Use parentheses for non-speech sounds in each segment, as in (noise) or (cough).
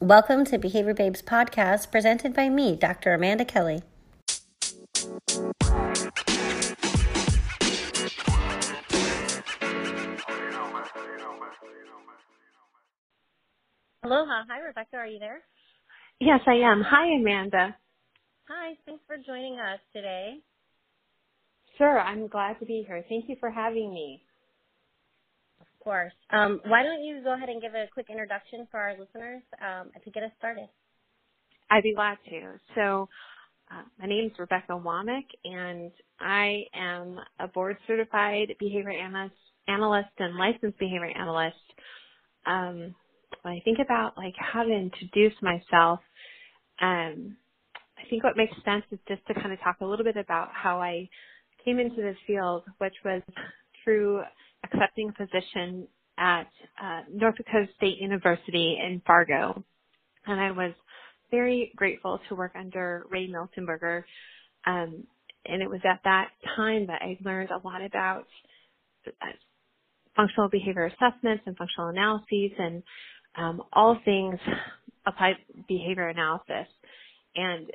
Welcome to Behavior Babes podcast presented by me, Dr. Amanda Kelly. Aloha. Hi, Rebecca. Are you there? Yes, I am. Hi, Amanda. Hi. Thanks for joining us today. Sure. I'm glad to be here. Thank you for having me. Of course. Um, why don't you go ahead and give a quick introduction for our listeners um, to get us started? I'd be glad to. So, uh, my name is Rebecca Womack, and I am a board certified behavior analyst, analyst and licensed behavior analyst. Um, when I think about like how to introduce myself, um, I think what makes sense is just to kind of talk a little bit about how I came into this field, which was through accepting a position at uh, North Dakota State University in Fargo, and I was very grateful to work under Ray Miltenberger. Um, and it was at that time that I learned a lot about uh, functional behavior assessments and functional analyses and um, all things applied behavior analysis. And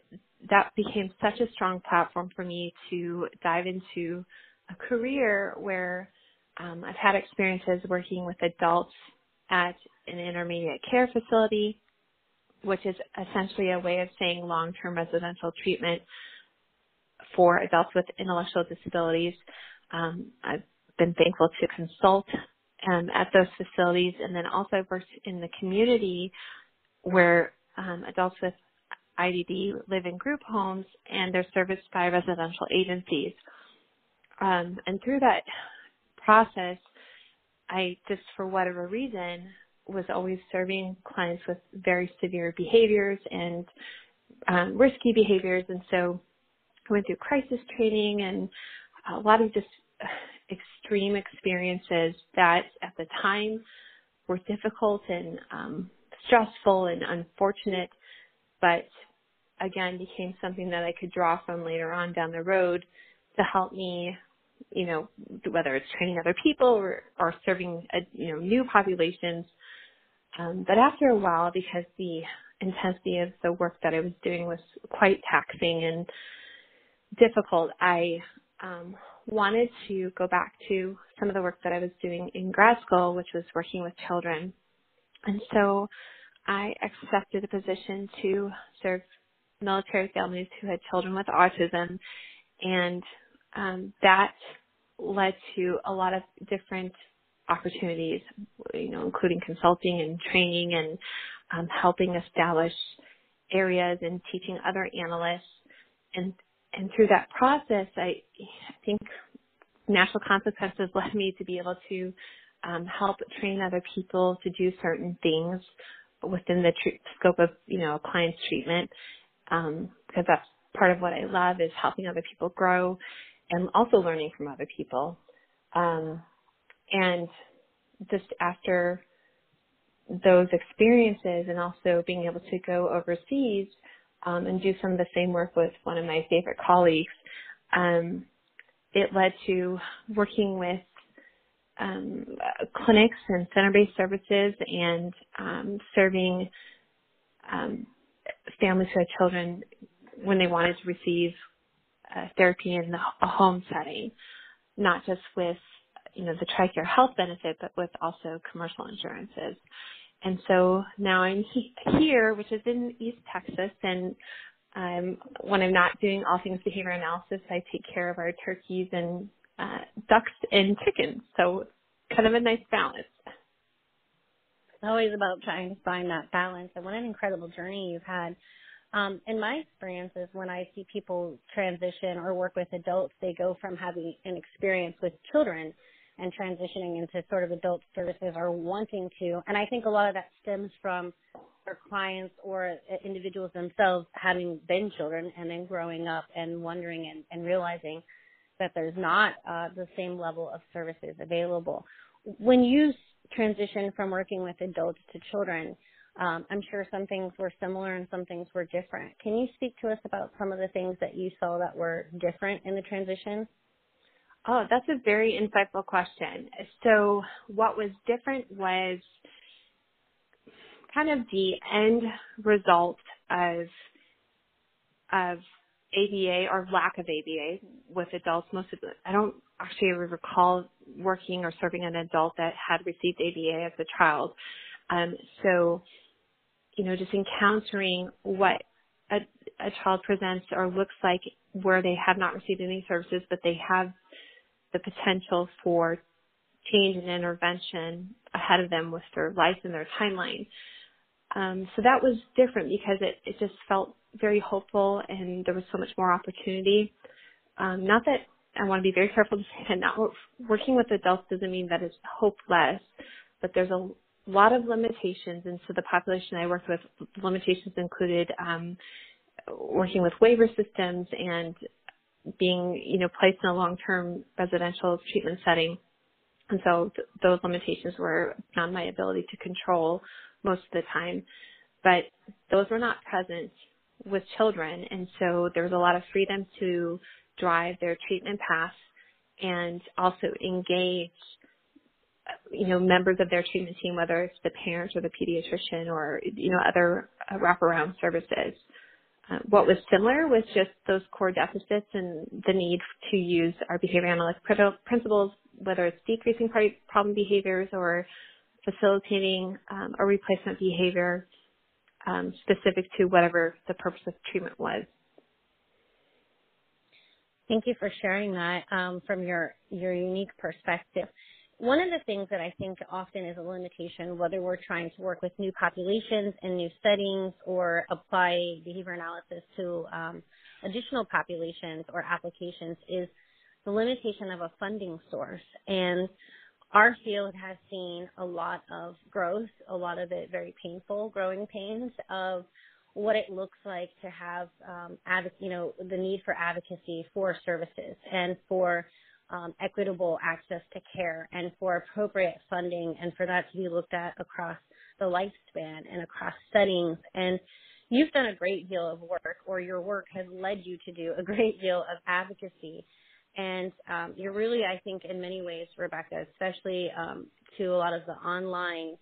that became such a strong platform for me to dive into a career where um, I've had experiences working with adults at an intermediate care facility, which is essentially a way of saying long-term residential treatment for adults with intellectual disabilities. Um, I've been thankful to consult um, at those facilities, and then also I've worked in the community where um, adults with IDD live in group homes and they're serviced by residential agencies. Um, and through that process, I just, for whatever reason, was always serving clients with very severe behaviors and um, risky behaviors. And so I went through crisis training and a lot of just extreme experiences that at the time were difficult and um, stressful and unfortunate, but again became something that I could draw from later on down the road to help me, you know, whether it's training other people or, or serving, a, you know, new populations. Um, but after a while, because the intensity of the work that I was doing was quite taxing and difficult, I um, wanted to go back to some of the work that I was doing in grad school, which was working with children. And so I accepted a position to serve military families who had children with autism. And um, that led to a lot of different opportunities, you know, including consulting and training and um, helping establish areas and teaching other analysts. And and through that process, I, I think natural consequences (laughs) led me to be able to um, help train other people to do certain things within the tr- scope of you know a client's treatment um, because that's part of what I love is helping other people grow and also learning from other people. Um, and just after those experiences and also being able to go overseas um, and do some of the same work with one of my favorite colleagues, um, it led to working with um, clinics and center-based services and um, serving um, families who had children when they wanted to receive uh, therapy in the, a home setting, not just with you know the TRICARE health benefit, but with also commercial insurances. And so now I'm he- here, which is in East Texas, and um, when I'm not doing all things behavior analysis, I take care of our turkeys and uh, ducks and chickens. So kind of a nice balance. It's always about trying to find that balance. And what an incredible journey you've had. Um, in my experiences, when I see people transition or work with adults, they go from having an experience with children and transitioning into sort of adult services or wanting to. And I think a lot of that stems from our clients or individuals themselves having been children and then growing up and wondering and, and realizing that there's not uh, the same level of services available. When you transition from working with adults to children, um, I'm sure some things were similar and some things were different. Can you speak to us about some of the things that you saw that were different in the transition? Oh, that's a very insightful question. So what was different was kind of the end result of of ABA or lack of ABA with adults. Most of the, I don't actually recall working or serving an adult that had received ABA as a child. Um, so, you know, just encountering what a, a child presents or looks like where they have not received any services, but they have the potential for change and intervention ahead of them with their life and their timeline. Um, so that was different because it, it just felt very hopeful and there was so much more opportunity. Um, not that I want to be very careful to say that not working with adults doesn't mean that it's hopeless, but there's a lot of limitations. And so the population I worked with, limitations included um, working with waiver systems and being, you know, placed in a long-term residential treatment setting. And so th- those limitations were beyond my ability to control most of the time. But those were not present with children. And so there was a lot of freedom to drive their treatment path and also engage you know members of their treatment team whether it's the parents or the pediatrician or you know other uh, wraparound services uh, what was similar was just those core deficits and the need to use our behavior analytic principles whether it's decreasing problem behaviors or facilitating um, a replacement behavior um, specific to whatever the purpose of treatment was. Thank you for sharing that um, from your your unique perspective. One of the things that I think often is a limitation, whether we're trying to work with new populations and new settings or apply behavior analysis to um, additional populations or applications, is the limitation of a funding source. And our field has seen a lot of growth, a lot of it very painful growing pains of what it looks like to have, um, adv- you know, the need for advocacy for services and for um, equitable access to care and for appropriate funding and for that to be looked at across the lifespan and across settings. And you've done a great deal of work or your work has led you to do a great deal of advocacy and um, you're really, I think, in many ways, Rebecca, especially um, to a lot of the online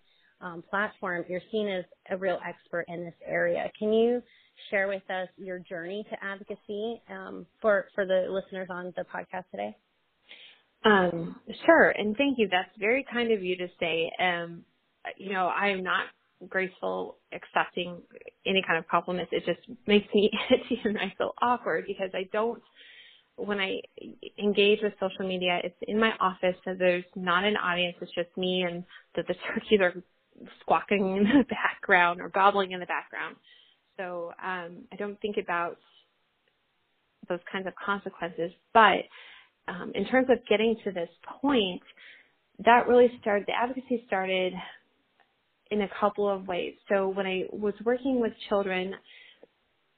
um, platforms, you're seen as a real expert in this area. Can you share with us your journey to advocacy um, for for the listeners on the podcast today? Um, sure, and thank you. That's very kind of you to say. Um, you know, I am not graceful accepting any kind of compliments. It just makes me (laughs) itchy and I feel awkward because I don't when I engage with social media, it's in my office, so there's not an audience. It's just me and the, the turkeys are squawking in the (laughs) background or gobbling in the background. So um, I don't think about those kinds of consequences. But um, in terms of getting to this point, that really started. The advocacy started in a couple of ways. So when I was working with children,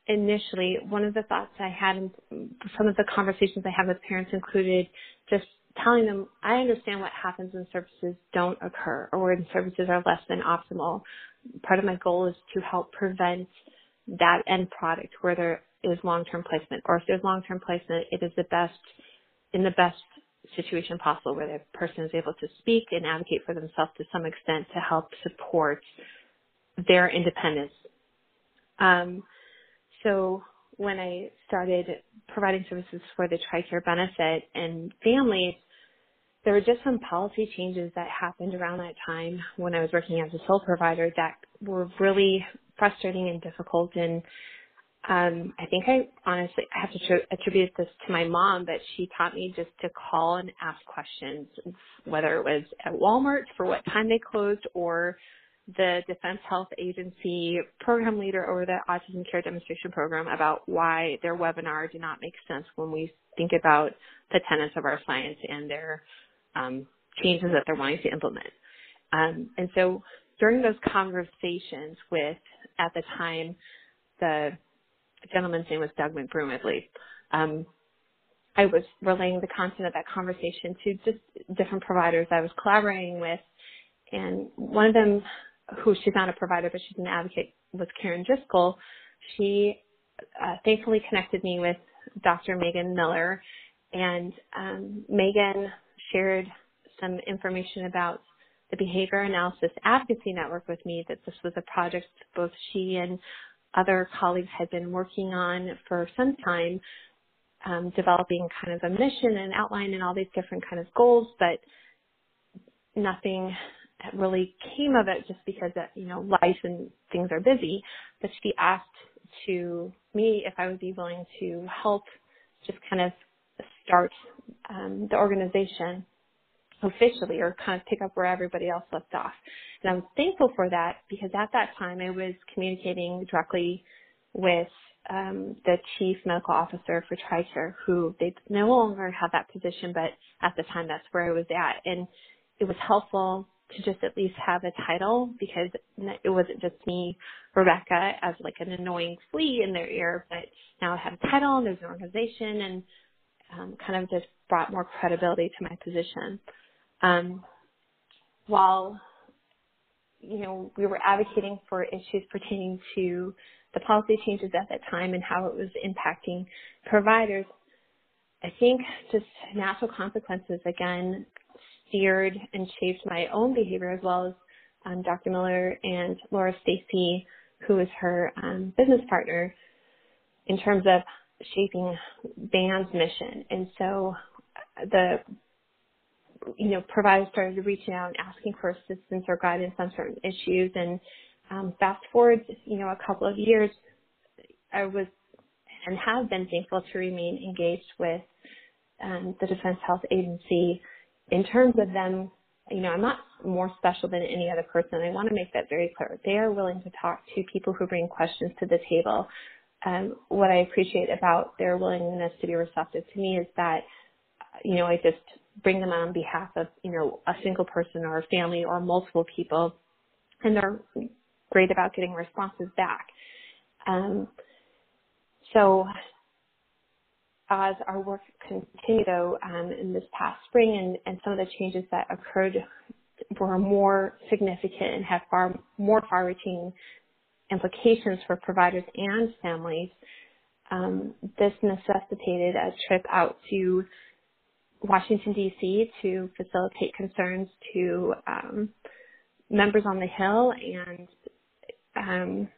initially, one of the thoughts I had and some of the conversations I had with parents included just telling them, I understand what happens when services don't occur or when services are less than optimal. Part of my goal is to help prevent that end product where there is long-term placement or if there's long-term placement, it is the best, in the best situation possible where the person is able to speak and advocate for themselves to some extent to help support their independence. Um, so when I started providing services for the TRICARE benefit and families, there were just some policy changes that happened around that time when I was working as a sole provider that were really frustrating and difficult. And um, I think I honestly I have to attribute this to my mom, but she taught me just to call and ask questions, whether it was at Walmart for what time they closed or the Defense Health Agency program leader over the Autism Care Demonstration Program about why their webinar did not make sense when we think about the tenets of our science and their um, changes that they're wanting to implement. Um, and so during those conversations with, at the time, the gentleman's name was Doug McBroom, I believe. Um, I was relaying the content of that conversation to just different providers I was collaborating with, and one of them who she's not a provider, but she's an advocate, was Karen Driscoll. She uh, thankfully connected me with Dr. Megan Miller, And um, Megan shared some information about the Behavior Analysis Advocacy Network with me that this was a project both she and other colleagues had been working on for some time, um, developing kind of a mission and outline and all these different kind of goals, but nothing really came of it just because that you know life and things are busy. But she asked to me if I would be willing to help just kind of start um, the organization officially or kind of pick up where everybody else left off. And I was thankful for that because at that time I was communicating directly with um, the chief medical officer for TRICARE, who they no longer have that position, but at the time that's where I was at. And it was helpful to just at least have a title because it wasn't just me, Rebecca, as like an annoying flea in their ear, but now I have a title and there's an organization and um, kind of just brought more credibility to my position. Um, while you know we were advocating for issues pertaining to the policy changes at that time and how it was impacting providers, I think just natural consequences again steered and shaped my own behavior as well as um, Dr. Miller and Laura Stacy, who is her um, business partner, in terms of shaping BAN's mission. And so the you know, providers started reaching out and asking for assistance or guidance on certain issues. And um, fast forward, you know, a couple of years, I was and have been thankful to remain engaged with um, the Defense Health Agency in terms of them. You know, I'm not more special than any other person. I want to make that very clear. They are willing to talk to people who bring questions to the table. Um, what I appreciate about their willingness to be receptive to me is that, you know, I just bring them on behalf of, you know, a single person or a family or multiple people. And they're great about getting responses back. Um, so as our work continued though um, in this past spring and, and some of the changes that occurred were more significant and have far more far-reaching implications for providers and families, um, this necessitated a trip out to Washington D.C. to facilitate concerns to um, members on the Hill and um,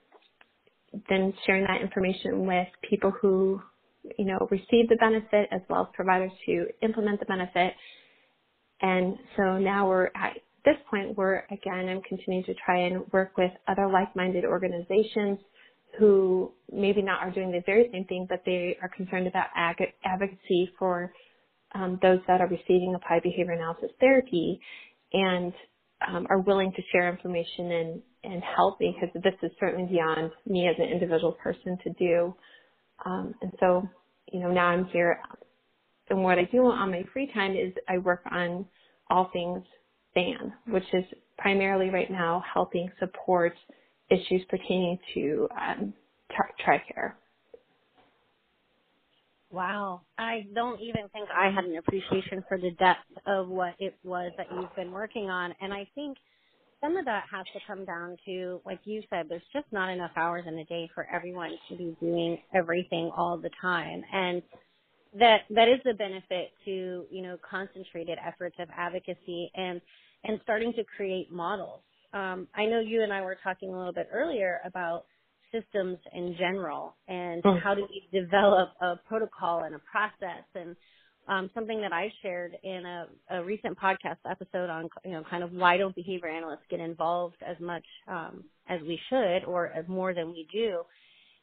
then sharing that information with people who you know receive the benefit as well as providers who implement the benefit. And so now we're at this point we're again I'm continuing to try and work with other like-minded organizations who maybe not are doing the very same thing, but they are concerned about ag- advocacy for um, those that are receiving applied behavior analysis therapy and um, are willing to share information and, and help me because this is certainly beyond me as an individual person to do. Um, and so, you know, now I'm here. And what I do on my free time is I work on all things BAN, which is primarily right now helping support issues pertaining to um, TRICARE. Wow. I don't even think I had an appreciation for the depth of what it was that you've been working on. And I think some of that has to come down to, like you said, there's just not enough hours in a day for everyone to be doing everything all the time. And that, that is the benefit to, you know, concentrated efforts of advocacy and, and starting to create models. Um, I know you and I were talking a little bit earlier about systems in general and mm. how do we develop a protocol and a process and um, something that I shared in a, a, recent podcast episode on, you know, kind of why don't behavior analysts get involved as much um, as we should or as more than we do.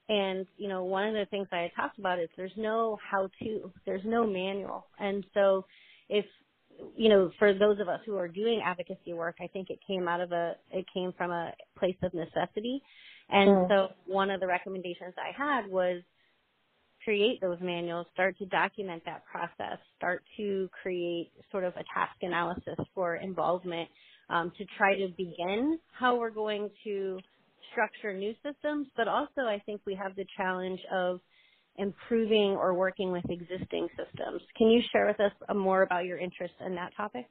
And, you know, one of the things I talked about is there's no how to, there's no manual. And so if, you know, for those of us who are doing advocacy work, I think it came out of a, it came from a place of necessity and mm. so one of the recommendations I had was create those manuals, start to document that process, start to create sort of a task analysis for involvement um, to try to begin how we're going to structure new systems, but also I think we have the challenge of improving or working with existing systems. Can you share with us uh, more about your interest in that topic?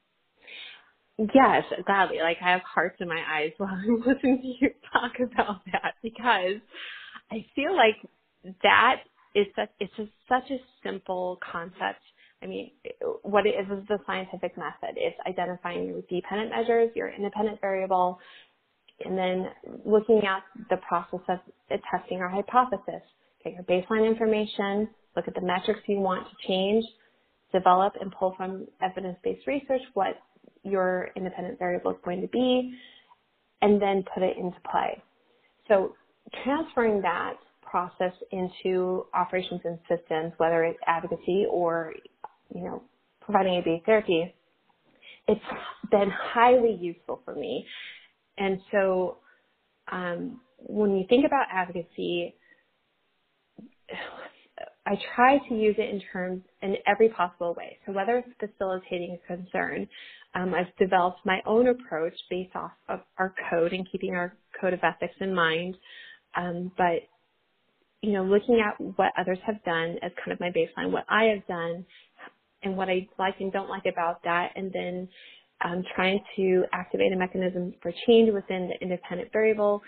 Yes, gladly. Like I have hearts in my eyes (laughs) while I'm listening to you talk about that because I feel like that is such it's just such a simple concept. I mean, what it is is the scientific method. It's identifying your dependent measures, your independent variable, and then looking at the process of testing our hypothesis. Get your baseline information, look at the metrics you want to change, develop and pull from evidence-based research what your independent variable is going to be, and then put it into play. So transferring that process into operations and systems, whether it's advocacy or, you know, providing ABA therapy, it's been highly useful for me. And so um, when you think about advocacy, (sighs) I try to use it in terms in every possible way. So whether it's facilitating a concern, um, I've developed my own approach based off of our code and keeping our code of ethics in mind. Um, but you know, looking at what others have done as kind of my baseline, what I have done, and what I like and don't like about that, and then um, trying to activate a mechanism for change within the independent variable,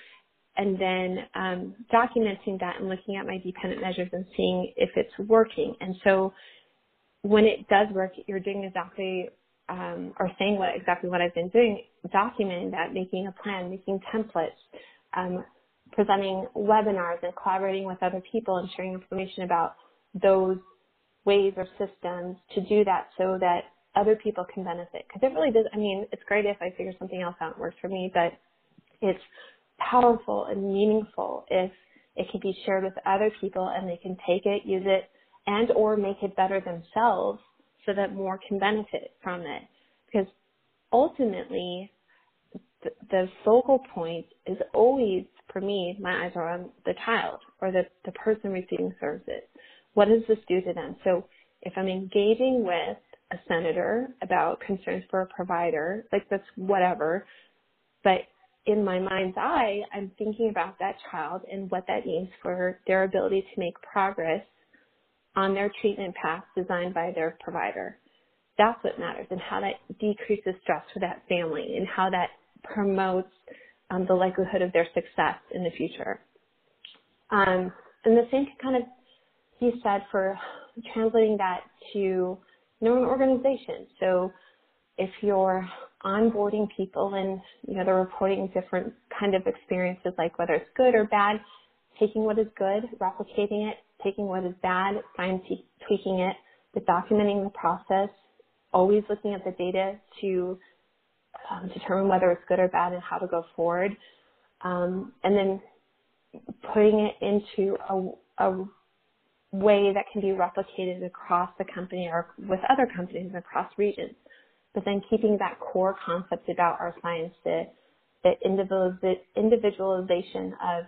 and then um, documenting that and looking at my dependent measures and seeing if it's working. And so when it does work, you're doing exactly um, or saying what exactly what I've been doing, documenting that, making a plan, making templates, um, presenting webinars and collaborating with other people and sharing information about those ways or systems to do that so that other people can benefit. Because it really does, I mean, it's great if I figure something else out and works for me, but it's powerful and meaningful if it can be shared with other people and they can take it, use it, and or make it better themselves so that more can benefit from it. Because ultimately, the, the focal point is always, for me, my eyes are on the child or the, the person receiving services. What does this do to them? So if I'm engaging with a senator about concerns for a provider, like that's whatever, but in my mind's eye, I'm thinking about that child and what that means for their ability to make progress on their treatment path designed by their provider. That's what matters and how that decreases stress for that family and how that promotes um, the likelihood of their success in the future. Um, and the same can kind of be said for translating that to know, an organization. So if you're onboarding people and you know they're reporting different kind of experiences like whether it's good or bad taking what is good replicating it taking what is bad fine tweaking it but documenting the process always looking at the data to um, determine whether it's good or bad and how to go forward um, and then putting it into a, a way that can be replicated across the company or with other companies across regions but then keeping that core concept about our science, the, the individualization of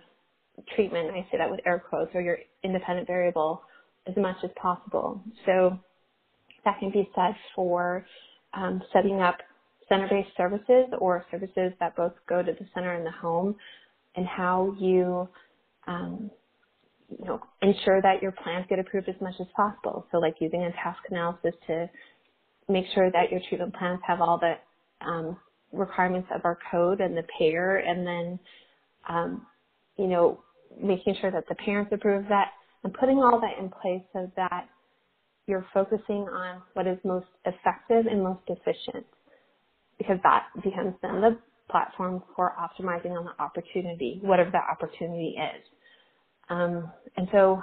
treatment, I say that with air quotes, or your independent variable as much as possible. So that can be said for um, setting up center-based services or services that both go to the center and the home and how you um, you know, ensure that your plans get approved as much as possible. So like using a task analysis to make sure that your treatment plans have all the um, requirements of our code and the payer, and then um, you know making sure that the parents approve that and putting all that in place so that you're focusing on what is most effective and most efficient because that becomes then the platform for optimizing on the opportunity, whatever that opportunity is. Um, and so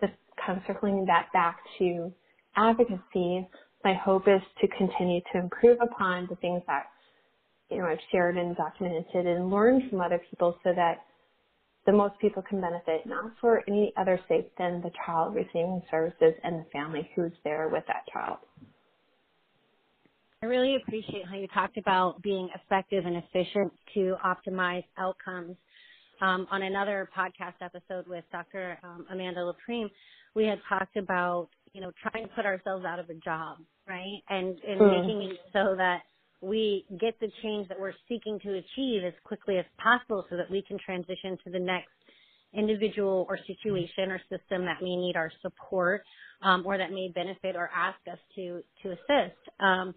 just kind of circling that back to advocacy, my hope is to continue to improve upon the things that you know I've shared and documented and learned from other people so that the most people can benefit not for any other sake than the child receiving services and the family who's there with that child. I really appreciate how you talked about being effective and efficient to optimize outcomes. Um, on another podcast episode with Dr. Um, Amanda Lapreme, we had talked about you know, trying to put ourselves out of a job, right? And and mm. making it so that we get the change that we're seeking to achieve as quickly as possible so that we can transition to the next individual or situation or system that may need our support um, or that may benefit or ask us to to assist. Um,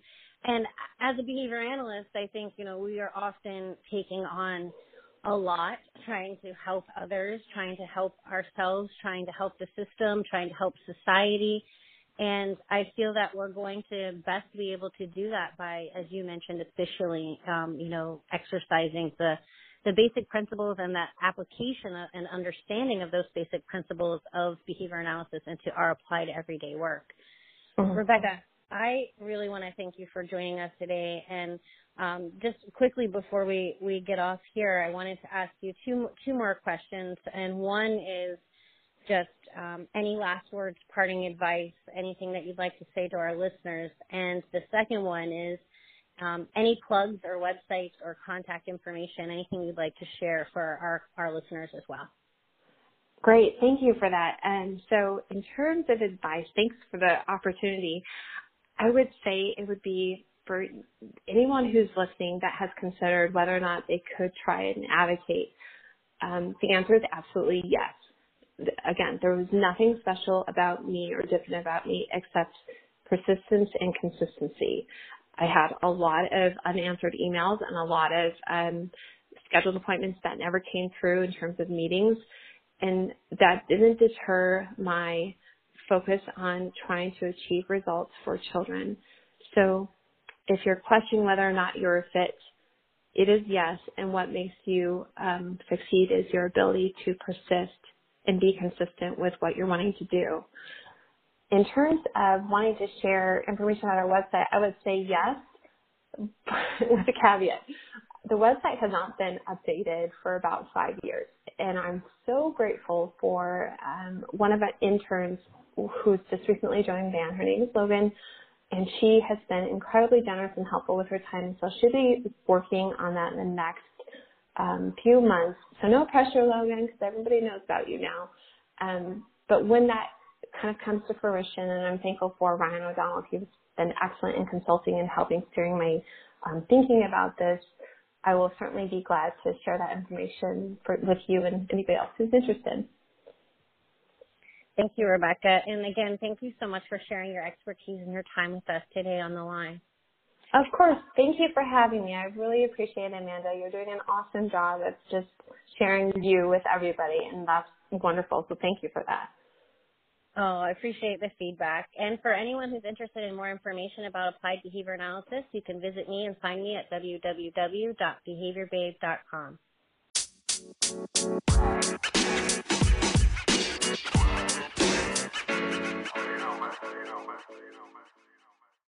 and as a behavior analyst, I think you know we are often taking on a lot, trying to help others, trying to help ourselves, trying to help the system, trying to help society. And I feel that we're going to best be able to do that by, as you mentioned, officially, um, you know, exercising the the basic principles and that application and understanding of those basic principles of behavior analysis into our applied everyday work. Mm-hmm. Rebecca, I really want to thank you for joining us today. And um, just quickly before we, we get off here, I wanted to ask you two two more questions. And one is just um, any last words, parting advice, anything that you'd like to say to our listeners. And the second one is um, any plugs or websites or contact information, anything you'd like to share for our, our listeners as well. Great, thank you for that. And so, in terms of advice, thanks for the opportunity. I would say it would be for anyone who's listening that has considered whether or not they could try and advocate. Um, the answer is absolutely yes. Again, there was nothing special about me or different about me except persistence and consistency. I had a lot of unanswered emails and a lot of um, scheduled appointments that never came through in terms of meetings. And that didn't deter my focus on trying to achieve results for children. So if you're questioning whether or not you're a fit, it is yes. And what makes you um, succeed is your ability to persist and be consistent with what you're wanting to do. In terms of wanting to share information on our website, I would say yes, (laughs) with a caveat. The website has not been updated for about five years, and I'm so grateful for um, one of our interns who's just recently joined BAN. Her name is Logan, and she has been incredibly generous and helpful with her time. So she'll be working on that in the next um, few months. So no pressure, Logan, because everybody knows about you now. Um, but when that kind of comes to fruition, and I'm thankful for Ryan O'Donnell. He's been excellent in consulting and helping steering my um, thinking about this. I will certainly be glad to share that information for, with you and anybody else who's interested. Thank you, Rebecca. And again, thank you so much for sharing your expertise and your time with us today on the line. Of course. Thank you for having me. I really appreciate it, Amanda. You're doing an awesome job of just sharing you with everybody, and that's wonderful. So thank you for that. Oh, I appreciate the feedback. And for anyone who's interested in more information about applied behavior analysis, you can visit me and find me at www.behaviorbabe.com. you know my you know my you know my